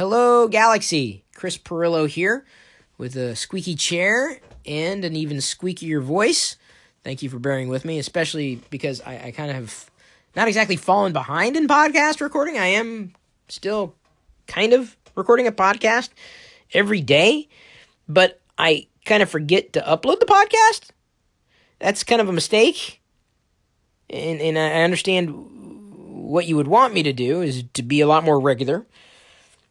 Hello, Galaxy. Chris Pirillo here with a squeaky chair and an even squeakier voice. Thank you for bearing with me, especially because I, I kind of have not exactly fallen behind in podcast recording. I am still kind of recording a podcast every day, but I kind of forget to upload the podcast. That's kind of a mistake. And, and I understand what you would want me to do is to be a lot more regular.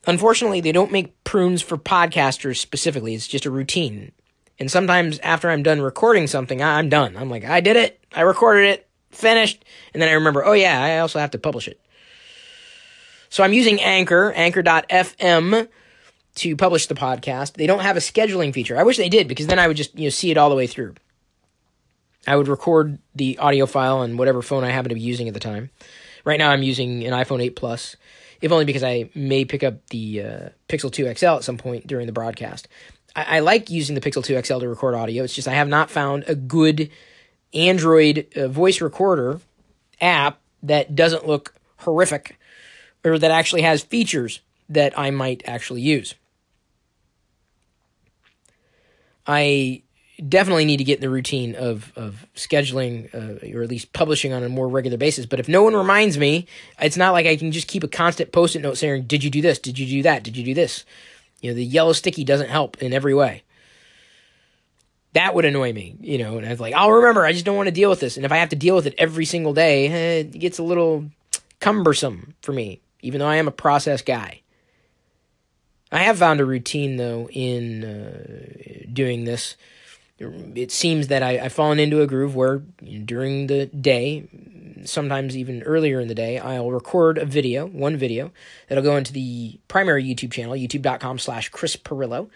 Unfortunately, they don't make prunes for podcasters specifically. It's just a routine. And sometimes after I'm done recording something, I'm done. I'm like, I did it. I recorded it. Finished. And then I remember, oh yeah, I also have to publish it. So I'm using Anchor, anchor.fm to publish the podcast. They don't have a scheduling feature. I wish they did because then I would just, you know, see it all the way through. I would record the audio file on whatever phone I happen to be using at the time. Right now I'm using an iPhone 8 Plus, if only because I may pick up the uh, Pixel 2 XL at some point during the broadcast. I, I, like using the Pixel 2 XL to record audio. It's just I have not found a good Android uh, voice recorder app that doesn't look horrific or that actually has features that I might actually use. I definitely need to get in the routine of of scheduling uh, or at least publishing on a more regular basis. But if no one reminds me, it's not like I can just keep a constant post-it note saying, "Did you do this? Did you do that? Did you do this?" You know, the yellow sticky doesn't help in every way. That would annoy me, you know. And I was like, "I'll remember. I just don't want to deal with this." And if I have to deal with it every single day, eh, it gets a little cumbersome for me, even though I am a process guy. I have found a routine though in uh, doing this it seems that I, have fallen into a groove where during the day, sometimes even earlier in the day, I'll record a video, one video, that'll go into the primary YouTube channel, youtube.com slash Chris Pirillo.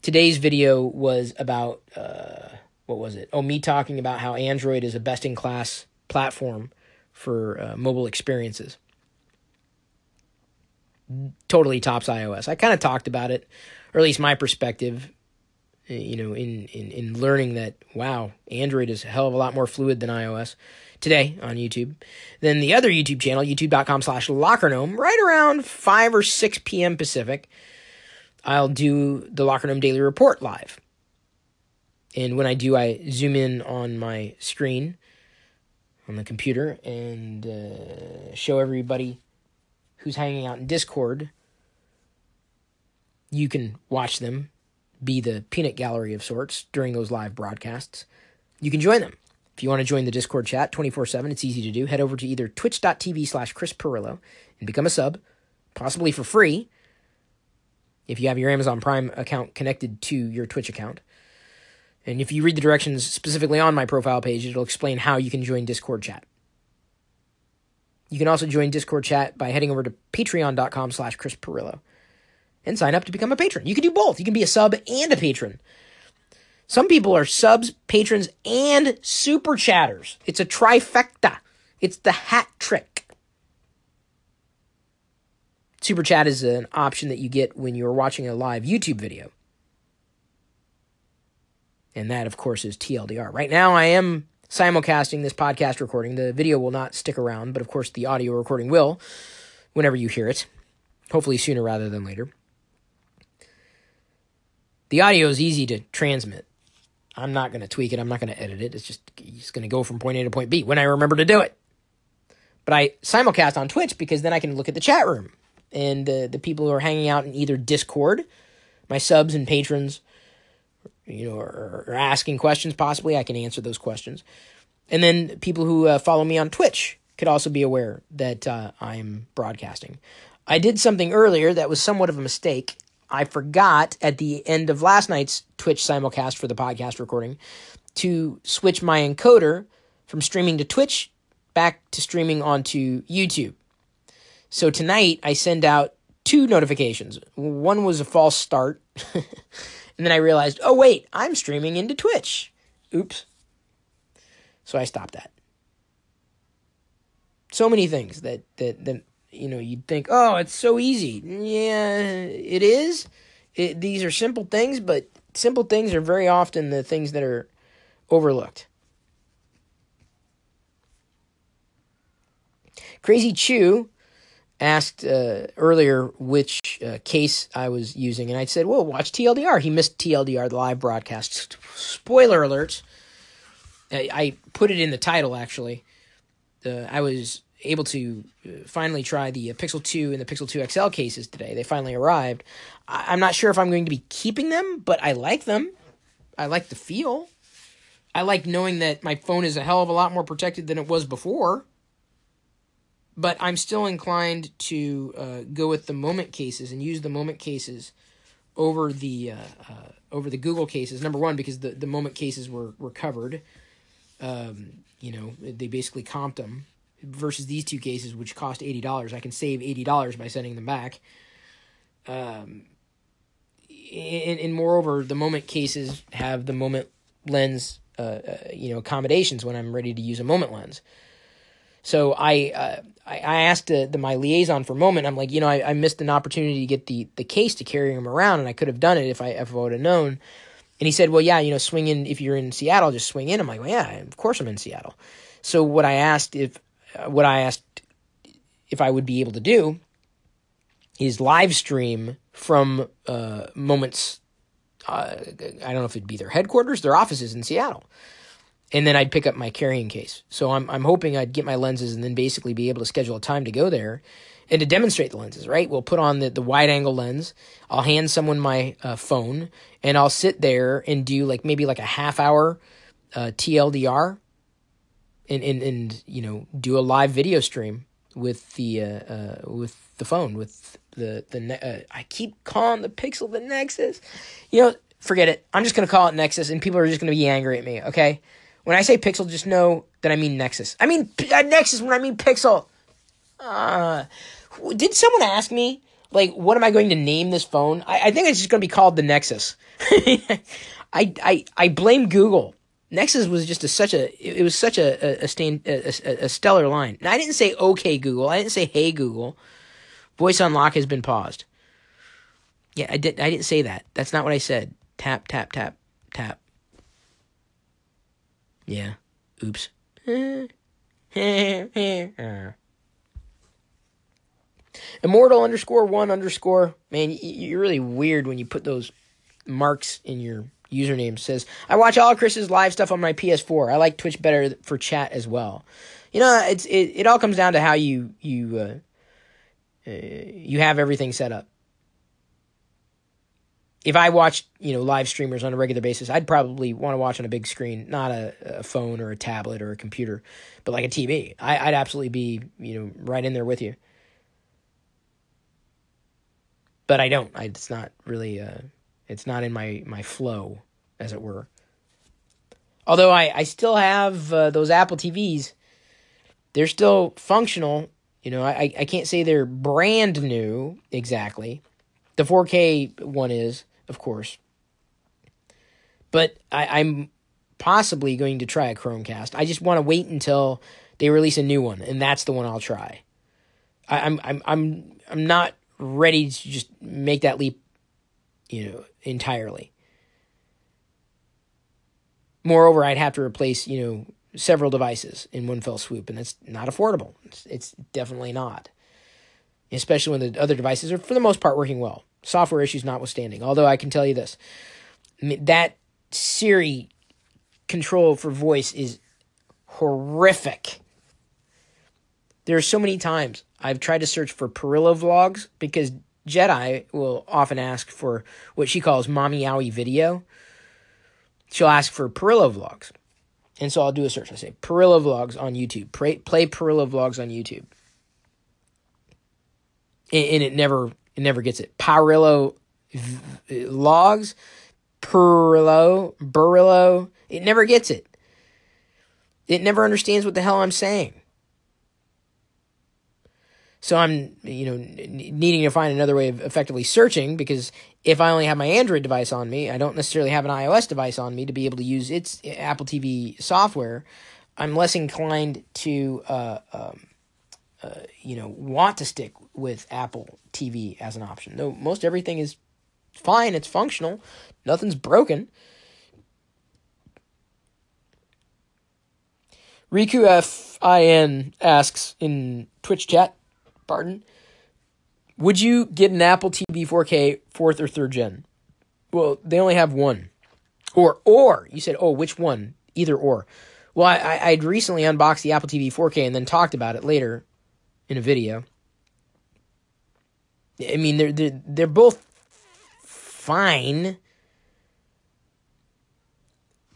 Today's video was about, uh, what was it? Oh, me talking about how Android is a best in class platform for uh, mobile experiences. Totally tops iOS. I kind of talked about it, or at least my perspective you know, in, in, in learning that, wow, Android is a hell of a lot more fluid than iOS today on YouTube. Then the other YouTube channel, youtube.com slash lockergnome, right around 5 or 6 p.m. Pacific, I'll do the Lockergnome Daily Report live. And when I do, I zoom in on my screen on the computer and uh, show everybody who's hanging out in Discord. You can watch them be the peanut gallery of sorts during those live broadcasts, you can join them. If you want to join the Discord chat 24 7, it's easy to do. Head over to either twitch.tv slash Chris Pirillo and become a sub, possibly for free, if you have your Amazon Prime account connected to your Twitch account. And if you read the directions specifically on my profile page, it'll explain how you can join Discord chat. You can also join Discord chat by heading over to patreon.com slash Chris Pirillo and sign up to become a patron. You can do both. You can be a sub and a patron. Some people are subs, patrons, and super chatters. It's a trifecta. It's the hat trick. Super chat is an option that you get when you're watching a live YouTube video. And that, of course, is TLDR. Right now, I am simulcasting this podcast recording. The video will not stick around, but of course, the audio recording will whenever you hear it. Hopefully, sooner rather than later. The audio is easy to transmit. I'm not going to tweak it. I'm not going to edit it. It's just going to go from point A to point B when I remember to do it. But I simulcast on Twitch because then I can look at the chat room and uh, the people who are hanging out in either Discord, my subs and patrons, you know, are, are asking questions. Possibly I can answer those questions, and then people who uh, follow me on Twitch could also be aware that uh, I'm broadcasting. I did something earlier that was somewhat of a mistake. I forgot at the end of last night's Twitch simulcast for the podcast recording to switch my encoder from streaming to Twitch back to streaming onto YouTube. So tonight I send out two notifications. One was a false start, and then I realized, oh wait, I'm streaming into Twitch. Oops. So I stopped that. So many things that that that you know, you'd think, oh, it's so easy. Yeah, it is. It, these are simple things, but simple things are very often the things that are overlooked. Crazy Chew asked uh, earlier which uh, case I was using, and I said, "Well, watch TLDR." He missed TLDR, the live broadcast. Spoiler alert! I, I put it in the title actually. Uh, I was able to uh, finally try the uh, Pixel 2 and the Pixel 2 XL cases today. They finally arrived. I- I'm not sure if I'm going to be keeping them, but I like them. I like the feel. I like knowing that my phone is a hell of a lot more protected than it was before. But I'm still inclined to uh, go with the moment cases and use the moment cases over the uh, uh, over the Google cases. Number one, because the, the moment cases were were covered. Um, you know, they basically comped them versus these two cases, which cost eighty dollars. I can save eighty dollars by sending them back. Um, and, and moreover, the moment cases have the moment lens, uh, uh, you know, accommodations when I'm ready to use a moment lens. So I, uh, I, I asked the, the, my liaison for a moment. I'm like, you know, I, I missed an opportunity to get the the case to carry him around, and I could have done it if I if I would have known. And he said, well, yeah, you know, swing in if you're in Seattle, just swing in. I'm like, well, yeah, of course I'm in Seattle. So what I asked if uh, what I asked if I would be able to do is live stream from uh, Moments. Uh, I don't know if it'd be their headquarters, their offices in Seattle, and then I'd pick up my carrying case. So I'm I'm hoping I'd get my lenses and then basically be able to schedule a time to go there and to demonstrate the lenses. Right, we'll put on the the wide angle lens. I'll hand someone my uh, phone and I'll sit there and do like maybe like a half hour uh, TLDR and, and and you know do a live video stream with the uh, uh, with the phone with the the uh, I keep calling the Pixel the Nexus. You know, forget it. I'm just gonna call it Nexus, and people are just gonna be angry at me. Okay, when I say Pixel, just know that I mean Nexus. I mean uh, Nexus when I mean Pixel. Uh, did someone ask me like what am I going to name this phone? I, I think it's just gonna be called the Nexus. I I I blame Google Nexus was just a, such a it was such a a, stain, a, a, stellar line. Now, I didn't say okay Google. I didn't say hey Google. Voice unlock has been paused. Yeah, I did. I didn't say that. That's not what I said. Tap tap tap tap. Yeah. Oops. Immortal underscore one underscore. Man, you're really weird when you put those marks in your username says, I watch all Chris's live stuff on my PS4. I like Twitch better for chat as well. You know, it's it, it all comes down to how you you uh, uh, you have everything set up. If I watched, you know, live streamers on a regular basis, I'd probably want to watch on a big screen, not a, a phone or a tablet or a computer, but like a TV. I, I'd absolutely be, you know, right in there with you. But I don't. I, it's not really. Uh, it's not in my my flow, as it were. Although I I still have uh, those Apple TVs, they're still functional. You know, I I can't say they're brand new exactly. The 4K one is, of course. But I, I'm possibly going to try a Chromecast. I just want to wait until they release a new one, and that's the one I'll try. I, I'm I'm I'm I'm not ready to just make that leap you know, entirely. Moreover, I'd have to replace, you know, several devices in one fell swoop, and that's not affordable. It's, it's definitely not. Especially when the other devices are, for the most part, working well. Software issues notwithstanding. Although I can tell you this that Siri control for voice is horrific. There are so many times I've tried to search for Pirillo vlogs because Jedi will often ask for what she calls mommy owie video. She'll ask for Pirillo vlogs. And so I'll do a search. I say Pirillo vlogs on YouTube. Play, play Pirillo vlogs on YouTube. And, and it never it never gets it. Pirillo v- logs, Pirillo, Burillo. It never gets it. It never understands what the hell I'm saying. So I'm, you know, needing to find another way of effectively searching because if I only have my Android device on me, I don't necessarily have an iOS device on me to be able to use its Apple TV software. I'm less inclined to, uh, um, uh, you know, want to stick with Apple TV as an option. Though most everything is fine, it's functional, nothing's broken. Riku F I N asks in Twitch chat Pardon. Would you get an Apple TV 4K fourth or third gen? Well, they only have one. Or or you said, oh, which one? Either or. Well, I, I would recently unboxed the Apple TV 4K and then talked about it later in a video. I mean, they're they're, they're both fine.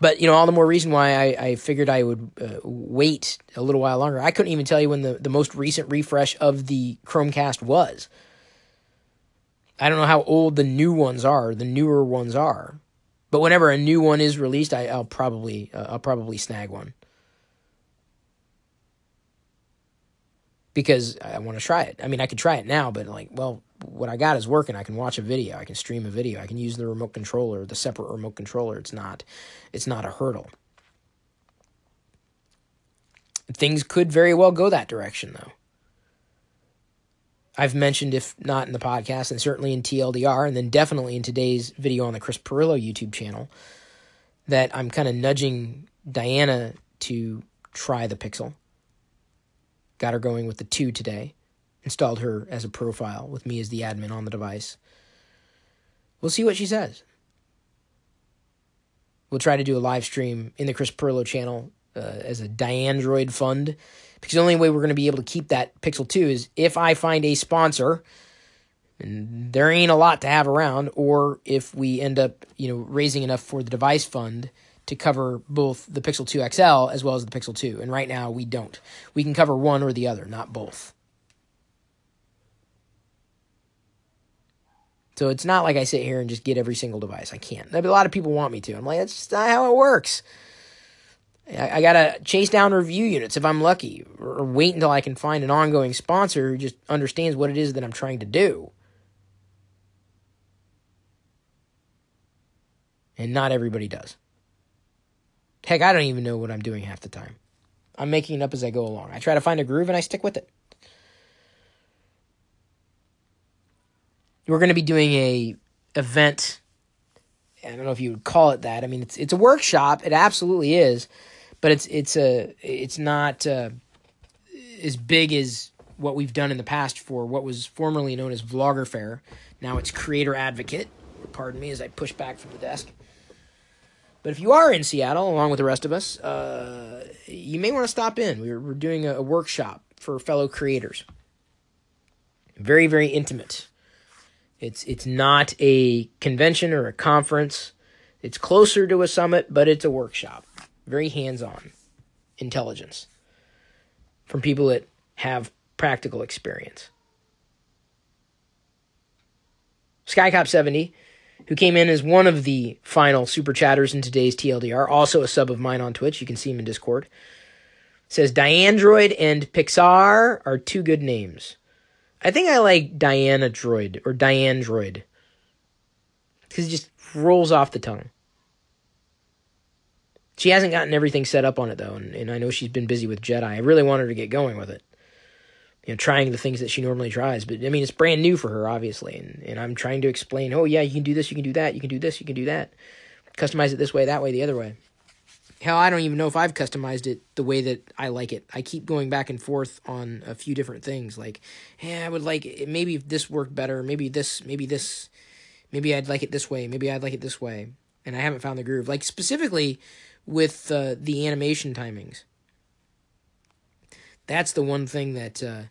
But you know, all the more reason why I, I figured I would uh, wait a little while longer. I couldn't even tell you when the, the most recent refresh of the Chromecast was. I don't know how old the new ones are, the newer ones are, but whenever a new one is released, I, will probably uh, I'll probably snag one because I want to try it. I mean, I could try it now, but like, well, what I got is working. I can watch a video, I can stream a video, I can use the remote controller, the separate remote controller. It's not, it's not a hurdle. Things could very well go that direction, though. I've mentioned, if not in the podcast, and certainly in TLDR, and then definitely in today's video on the Chris Pirillo YouTube channel, that I'm kind of nudging Diana to try the Pixel. Got her going with the 2 today. Installed her as a profile with me as the admin on the device. We'll see what she says. We'll try to do a live stream in the Chris Pirillo channel uh, as a Diandroid fund because the only way we're going to be able to keep that Pixel 2 is if I find a sponsor, and there ain't a lot to have around, or if we end up, you know, raising enough for the device fund to cover both the Pixel 2 XL as well as the Pixel 2. And right now we don't. We can cover one or the other, not both. So it's not like I sit here and just get every single device. I can't. A lot of people want me to. I'm like, that's just not how it works. I, I gotta chase down review units if I'm lucky, or wait until I can find an ongoing sponsor who just understands what it is that I'm trying to do. And not everybody does. Heck, I don't even know what I'm doing half the time. I'm making it up as I go along. I try to find a groove and I stick with it. We're going to be doing a event. I don't know if you would call it that. I mean, it's it's a workshop. It absolutely is but it's it's a it's not uh, as big as what we've done in the past for what was formerly known as Vlogger Fair. Now it's Creator Advocate. Pardon me as I push back from the desk. But if you are in Seattle, along with the rest of us, uh, you may want to stop in. We're, we're doing a, a workshop for fellow creators. Very, very intimate. It's it's not a convention or a conference. It's closer to a summit, but it's a workshop very hands on intelligence from people that have practical experience. SkyCop70, who came in as one of the final super chatters in today's TLDR, also a sub of mine on Twitch. You can see him in Discord. Says Diandroid and Pixar are two good names. I think I like Diana Droid or Diane Droid because it just rolls off the tongue. She hasn't gotten everything set up on it though, and, and I know she's been busy with Jedi. I really want her to get going with it. You know, trying the things that she normally tries. But I mean, it's brand new for her, obviously, and, and I'm trying to explain. Oh yeah, you can do this, you can do that, you can do this, you can do that. Customize it this way, that way, the other way. Hell, I don't even know if I've customized it the way that I like it. I keep going back and forth on a few different things. Like, hey, I would like it, maybe this worked better, maybe this, maybe this, maybe I'd like it this way, maybe I'd like it this way, and I haven't found the groove. Like specifically with uh, the animation timings. That's the one thing that uh,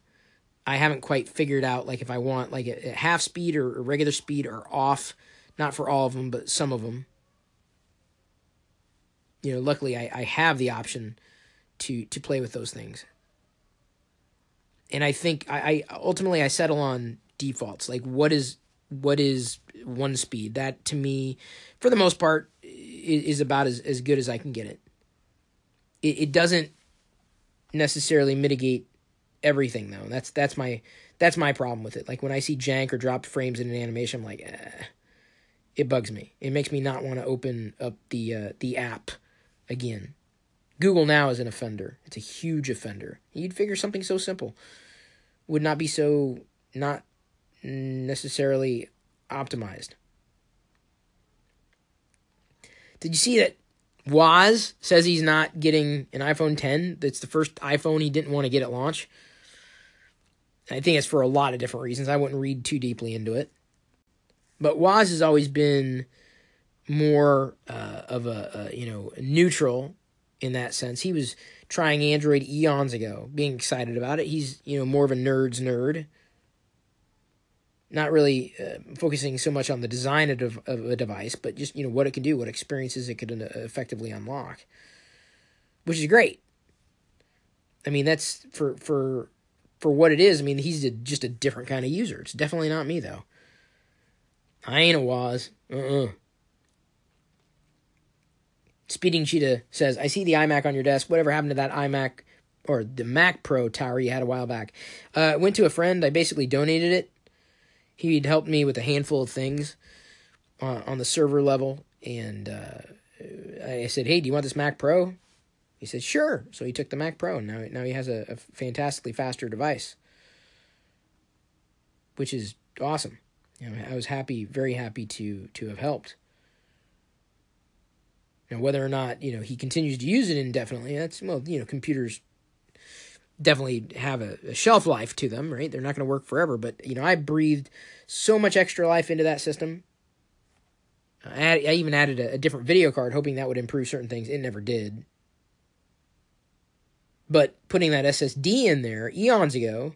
I haven't quite figured out. Like if I want like a, a half speed or regular speed or off, not for all of them, but some of them. You know, luckily I, I have the option to to play with those things. And I think I, I ultimately I settle on defaults. Like what is what is one speed? That to me, for the most part, is about as, as good as I can get it. It, it doesn't necessarily mitigate everything though. That's that's my that's my problem with it. Like when I see jank or dropped frames in an animation, I'm like, eh, it bugs me. It makes me not want to open up the uh, the app again. Google Now is an offender. It's a huge offender. You'd figure something so simple would not be so not necessarily optimized. Did you see that Woz says he's not getting an iPhone 10? That's the first iPhone he didn't want to get at launch. I think it's for a lot of different reasons. I wouldn't read too deeply into it. But Woz has always been more uh, of a, a, you know neutral in that sense. He was trying Android eons ago, being excited about it. He's you know more of a nerd's nerd, not really uh, focusing so much on the design of, of a device, but just you know what it can do, what experiences it could uh, effectively unlock, which is great. I mean, that's for for for what it is. I mean, he's a, just a different kind of user. It's definitely not me though. I ain't a. Uh uh-uh. uh Speeding Cheetah says, I see the iMac on your desk. Whatever happened to that iMac or the Mac Pro tower you had a while back? Uh, went to a friend. I basically donated it. He'd helped me with a handful of things on, on the server level. And uh, I said, Hey, do you want this Mac Pro? He said, Sure. So he took the Mac Pro. And now, now he has a, a fantastically faster device, which is awesome. You know, I was happy, very happy to to have helped. Whether or not you know he continues to use it indefinitely, that's well, you know, computers definitely have a, a shelf life to them, right? They're not going to work forever. But you know, I breathed so much extra life into that system. I, I even added a, a different video card, hoping that would improve certain things. It never did. But putting that SSD in there eons ago,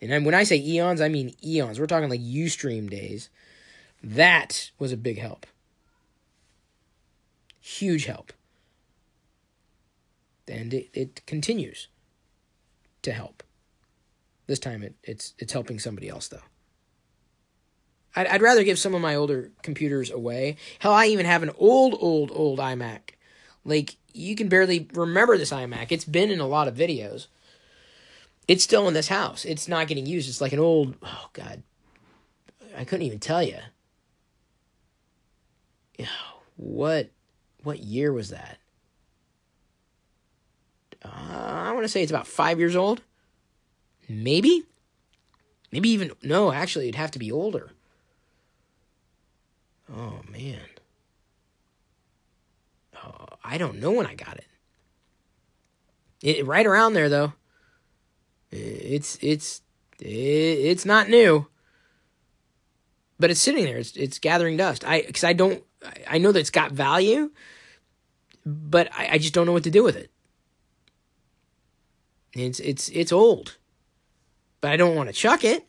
and when I say eons, I mean eons. We're talking like Ustream days. That was a big help. Huge help. And it, it continues to help. This time it, it's it's helping somebody else though. I'd, I'd rather give some of my older computers away. Hell, I even have an old, old, old iMac. Like you can barely remember this iMac. It's been in a lot of videos. It's still in this house. It's not getting used. It's like an old. Oh God, I couldn't even tell you. What what year was that? Uh, I want to say it's about five years old. Maybe? Maybe even, no, actually, it'd have to be older. Oh, man. Oh, I don't know when I got it. it. Right around there, though. It's, it's, it's not new. But it's sitting there. It's, it's gathering dust. I, because I don't, I know that it's got value, but I, I just don't know what to do with it. It's it's it's old, but I don't want to chuck it.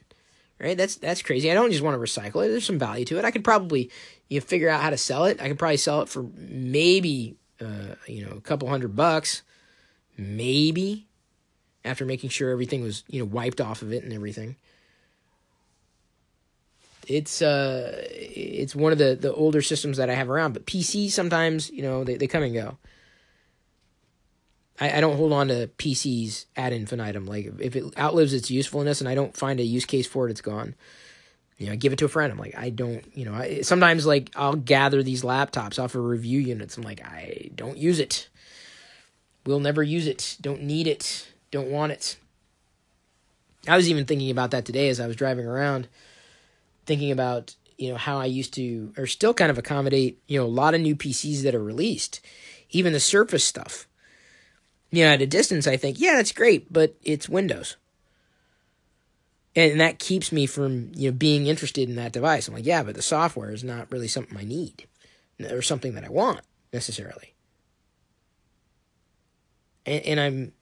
Right? That's that's crazy. I don't just want to recycle it. There's some value to it. I could probably you know, figure out how to sell it. I could probably sell it for maybe uh, you know a couple hundred bucks, maybe after making sure everything was you know wiped off of it and everything it's uh it's one of the the older systems that I have around. But PC sometimes you know they they come and go. I, I don't hold on to PCs ad infinitum. Like if it outlives its usefulness and I don't find a use case for it, it's gone. You know, I give it to a friend. I'm like, I don't, you know, I, sometimes like I'll gather these laptops off of review units. I'm like, I don't use it. We'll never use it. Don't need it. Don't want it. I was even thinking about that today as I was driving around thinking about you know how I used to or still kind of accommodate you know a lot of new PCs that are released, even the Surface stuff. You know, at a distance, I think yeah, that's great, but it's Windows, and that keeps me from you know being interested in that device. I'm like, yeah, but the software is not really something I need or something that I want necessarily. And, and I'm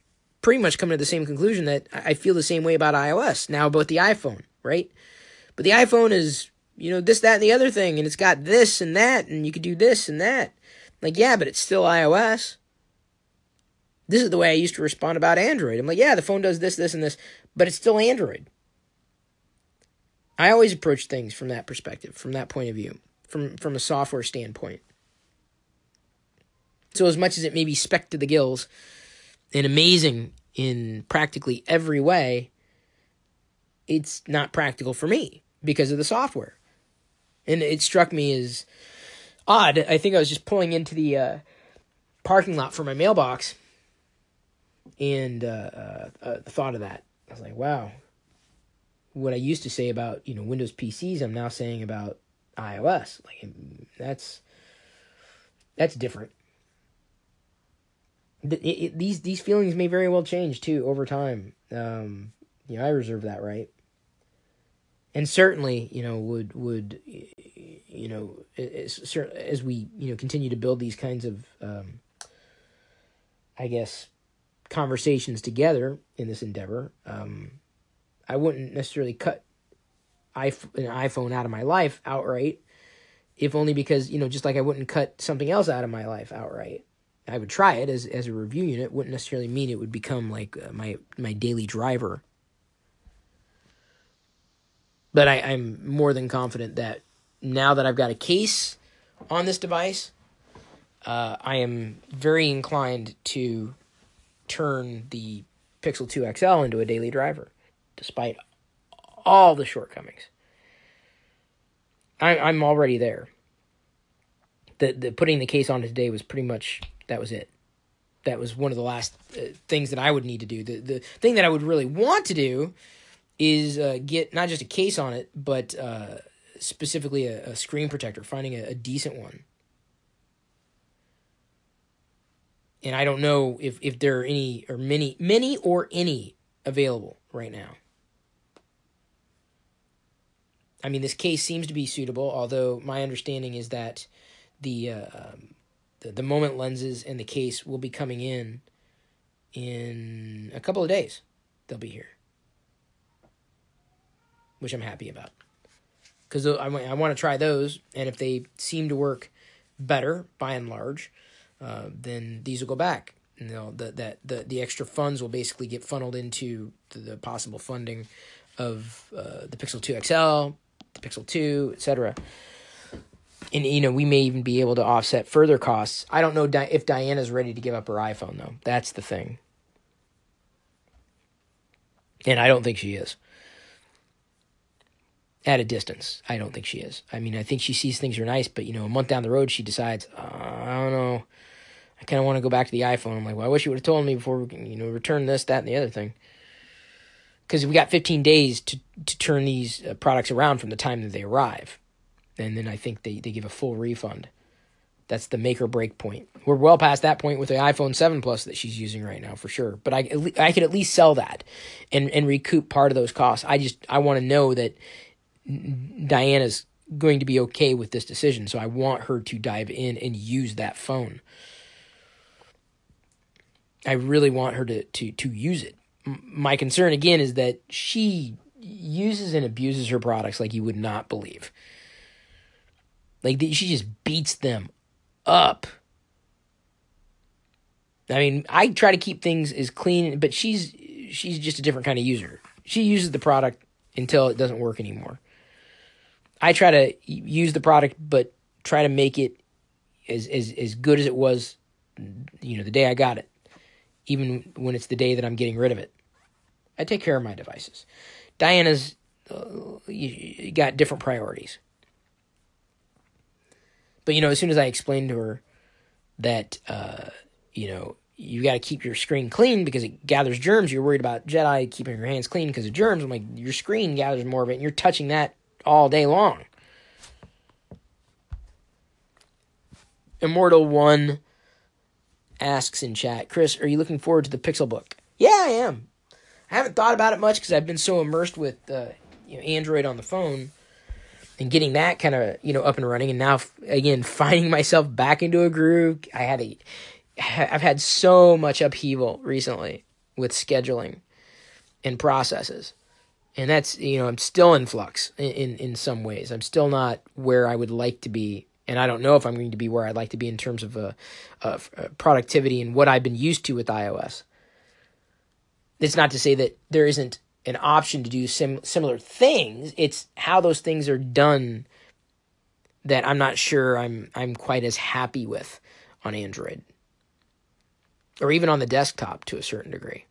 pretty much coming to the same conclusion that I feel the same way about iOS now about the iPhone, right? But the iPhone is, you know, this, that, and the other thing, and it's got this and that, and you could do this and that. Like, yeah, but it's still iOS. This is the way I used to respond about Android. I'm like, yeah, the phone does this, this, and this, but it's still Android. I always approach things from that perspective, from that point of view, from from a software standpoint. So as much as it may be spec to the gills and amazing in practically every way, it's not practical for me because of the software. And it struck me as odd. I think I was just pulling into the uh, parking lot for my mailbox and uh, uh, uh, thought of that. I was like, wow. What I used to say about you know Windows PCs, I'm now saying about iOS. Like that's that's different. It, it, these these feelings may very well change too over time. Um, you know, I reserve that right. And certainly, you know, would would you know as, as we you know continue to build these kinds of, um, I guess, conversations together in this endeavor, um, I wouldn't necessarily cut an iPhone out of my life outright, if only because you know, just like I wouldn't cut something else out of my life outright. I would try it as as a review unit. Wouldn't necessarily mean it would become like uh, my my daily driver. But I, I'm more than confident that now that I've got a case on this device, uh, I am very inclined to turn the Pixel 2 XL into a daily driver, despite all the shortcomings. I, I'm already there. The, the putting the case on today was pretty much that was it. That was one of the last uh, things that I would need to do. The the thing that I would really want to do is uh, get not just a case on it, but uh, specifically a, a, screen protector. Finding a, a decent one. And I don't know if, if there are any or many many or any available right now. I mean, this case seems to be suitable, although my understanding is that the uh, um, the, the moment lenses and the case will be coming in in a couple of days. They'll be here, which I'm happy about because I, I want to try those, and if they seem to work better by and large, uh, then these will go back. You know, the, that the the extra funds will basically get funneled into the, the possible funding of uh, the Pixel 2 XL, the Pixel 2, etc. And you know, we may even be able to offset further costs. I don't know Di- if Diana's ready to give up her iPhone though. That's the thing. And I don't think she is. At a distance, I don't think she is. I mean, I think she sees things are nice, but you know, a month down the road, she decides, uh, I don't know, I kind of want to go back to the iPhone. I'm like, well, I wish you would have told me before we, you know, return this, that, and the other thing because we got 15 days to to turn these uh, products around from the time that they arrive, and then I think they they give a full refund. That's the make or break point. We're well past that point with the iPhone 7 Plus that she's using right now for sure. But I I could at least sell that and and recoup part of those costs. I just I want to know that Diana's going to be okay with this decision, so I want her to dive in and use that phone. I really want her to to to use it my concern again is that she uses and abuses her products like you would not believe. Like she just beats them up. I mean, I try to keep things as clean, but she's she's just a different kind of user. She uses the product until it doesn't work anymore. I try to use the product, but try to make it as as as good as it was, you know, the day I got it, even when it's the day that I'm getting rid of it. I take care of my devices. Diana's uh, got different priorities. But you know, as soon as I explained to her that uh, you know you got to keep your screen clean because it gathers germs, you're worried about Jedi keeping your hands clean because of germs. I'm like, your screen gathers more of it, and you're touching that all day long. Immortal One asks in chat, Chris, are you looking forward to the Pixel Book? Yeah, I am. I haven't thought about it much because I've been so immersed with uh, you know, Android on the phone and getting that kind of you know up and running, and now again finding myself back into a groove. I had a, I've had so much upheaval recently with scheduling and processes, and that's you know I'm still in flux in in, in some ways. I'm still not where I would like to be and I don't know if I'm going to be where I'd like to be in terms of uh, uh, productivity and what I've been used to with iOS. It's not to say that there isn't an option to do sim- similar things. It's how those things are done that I'm not sure I'm I'm quite as happy with on Android or even on the desktop to a certain degree.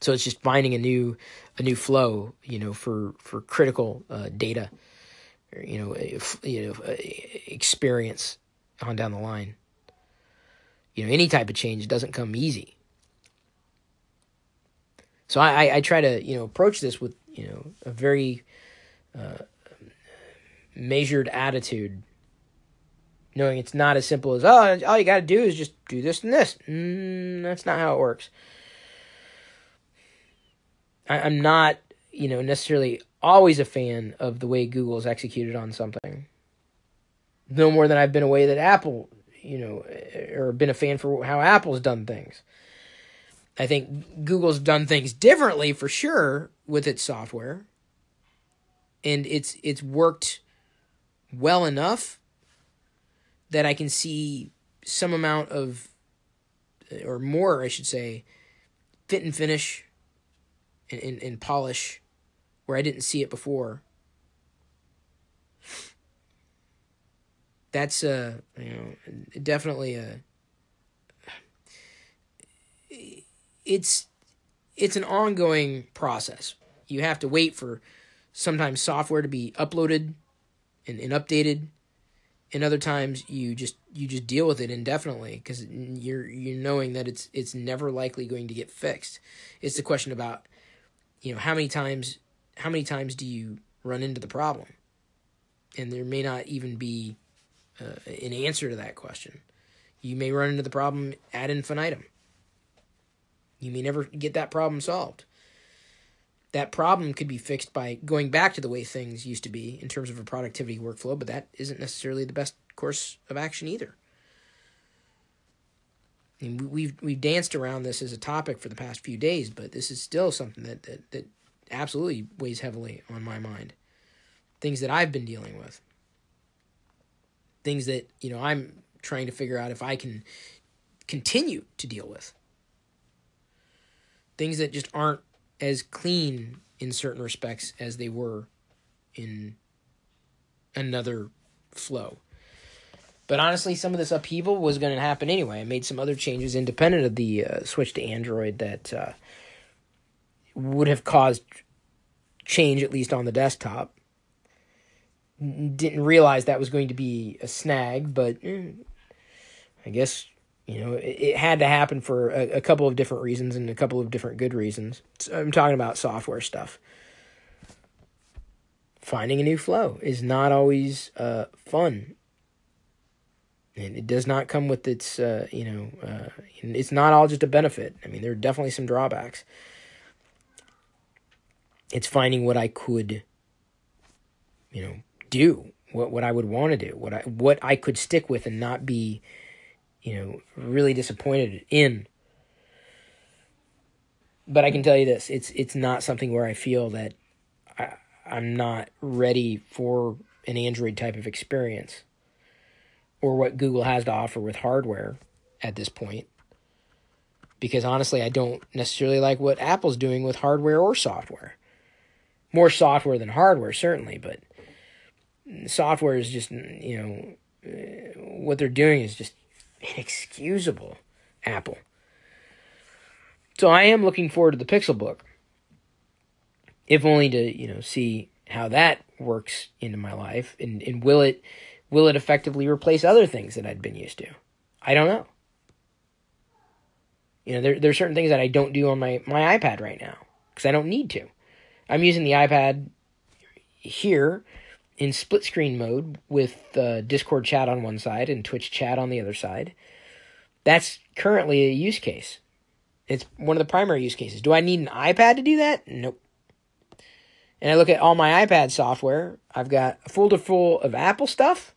So it's just finding a new a new flow, you know, for for critical uh, data, you know, you know, experience on down the line. You know, any type of change doesn't come easy. So I, I, I try to you know approach this with you know a very uh, measured attitude, knowing it's not as simple as oh all you got to do is just do this and this. Mm, that's not how it works. I, I'm not you know necessarily always a fan of the way Google's executed on something. No more than I've been a way that Apple, you know, eh, or been a fan for how Apple's done things. I think Google's done things differently for sure with its software. And it's it's worked well enough that I can see some amount of or more I should say fit and finish and, and, and polish where I didn't see it before. That's a you know definitely a it's it's an ongoing process. You have to wait for sometimes software to be uploaded and, and updated and other times you just you just deal with it indefinitely because you're you're knowing that it's it's never likely going to get fixed it's the question about you know how many times how many times do you run into the problem and there may not even be uh, an answer to that question you may run into the problem ad infinitum you may never get that problem solved. That problem could be fixed by going back to the way things used to be in terms of a productivity workflow, but that isn't necessarily the best course of action either. And we've we've danced around this as a topic for the past few days, but this is still something that, that, that absolutely weighs heavily on my mind. Things that I've been dealing with. Things that, you know, I'm trying to figure out if I can continue to deal with things that just aren't as clean in certain respects as they were in another flow. But honestly, some of this upheaval was going to happen anyway. I made some other changes independent of the uh, switch to Android that uh, would have caused change, at least on the desktop. Didn't realize that was going to be a snag, but eh, I guess you know, it, it had to happen for a, a, couple of different reasons and a couple of different good reasons. So I'm talking about software stuff. Finding a new flow is not always uh, fun. And it does not come with its, uh, you know, uh, it's not all just a benefit. I mean, there are definitely some drawbacks. It's finding what I could, you know, do, what what I would want to do, what I what I could stick with and not be you know, really disappointed in. But I can tell you this: it's it's not something where I feel that I, I'm not ready for an Android type of experience, or what Google has to offer with hardware at this point. Because honestly, I don't necessarily like what Apple's doing with hardware or software. More software than hardware, certainly, but software is just you know uh, what they're doing is just inexcusable, Apple. So I am looking forward to the Pixel Book, if only to you know see how that works into my life, and and will it will it effectively replace other things that I'd been used to? I don't know. You know, there are certain things that I don't do on my my iPad right now because I don't need to. I'm using the iPad here in split screen mode with uh, Discord chat on one side and Twitch chat on the other side. That's currently a use case. It's one of the primary use cases. Do I need an iPad to do that? Nope. And I look at all my iPad software. I've got a folder full of Apple stuff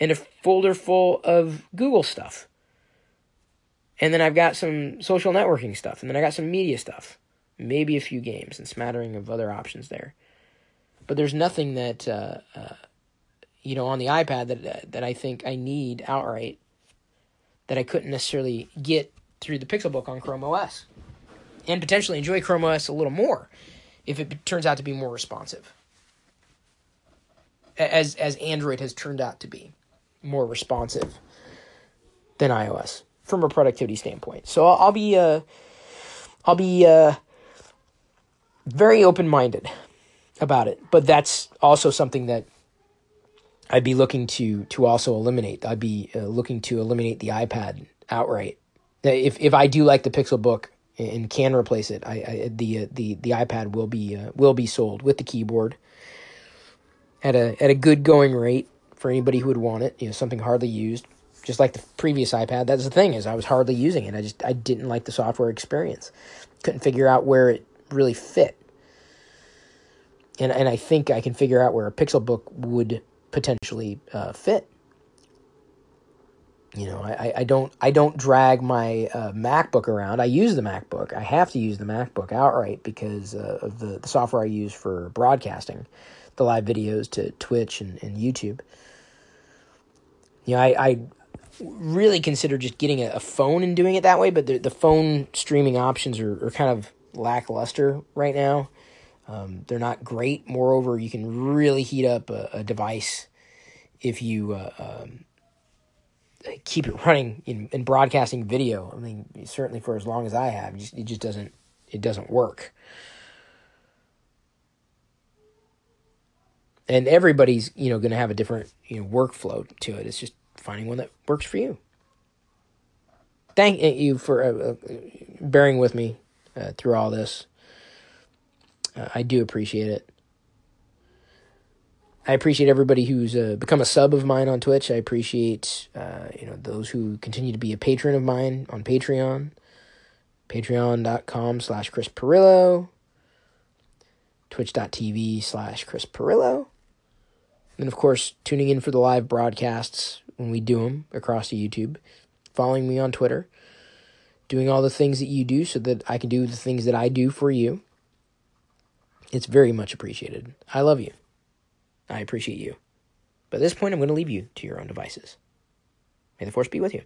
and a folder full of Google stuff. And then I've got some social networking stuff. And then I got some media stuff. Maybe a few games and smattering of other options there but there's nothing that uh, uh, you know on the iPad that that I think I need outright that I couldn't necessarily get through the Pixel Book on Chrome OS, and potentially enjoy Chrome OS a little more if it turns out to be more responsive, as as Android has turned out to be more responsive than iOS from a productivity standpoint. So I'll, be uh, I'll be uh, very open minded about it. But that's also something that I'd be looking to to also eliminate. I'd be uh, looking to eliminate the iPad outright. If if I do like the Pixel Book and can replace it, I, I the uh, the the iPad will be uh, will be sold with the keyboard at a at a good going rate for anybody who would want it. You know, something hardly used, just like the previous iPad. That's the thing is I was hardly using it. I just I didn't like the software experience. Couldn't figure out where it really fit and and I think I can figure out where a Pixel Book would potentially uh, fit. You know, I, I don't I don't drag my uh, MacBook around. I use the MacBook. I have to use the MacBook outright because uh, of the, the software I use for broadcasting the live videos to Twitch and, and YouTube. You know, I, I really consider just getting a, a, phone and doing it that way, but the, the phone streaming options are, are kind of lackluster right now. Um, they're not great. Moreover, you can really heat up a, a device if you uh, um, keep it running in, in, broadcasting video. I mean, certainly for as long as I have, it just, it just doesn't it doesn't work. And everybody's you know going to have a different you know workflow to it. It's just finding one that works for you. Thank you for uh, uh bearing with me uh, through all this. Uh, I do appreciate it. I appreciate everybody who's uh, become a sub of mine on Twitch. I appreciate uh, you know those who continue to be a patron of mine on Patreon. Patreon.com slash Chris Pirillo. Twitch.tv slash Chris Pirillo. And of course, tuning in for the live broadcasts when we do them across the YouTube. Following me on Twitter. Doing all the things that you do so that I can do the things that I do for you. It's very much appreciated. I love you. I appreciate you. But at this point, I'm going to leave you to your own devices. May the force be with you.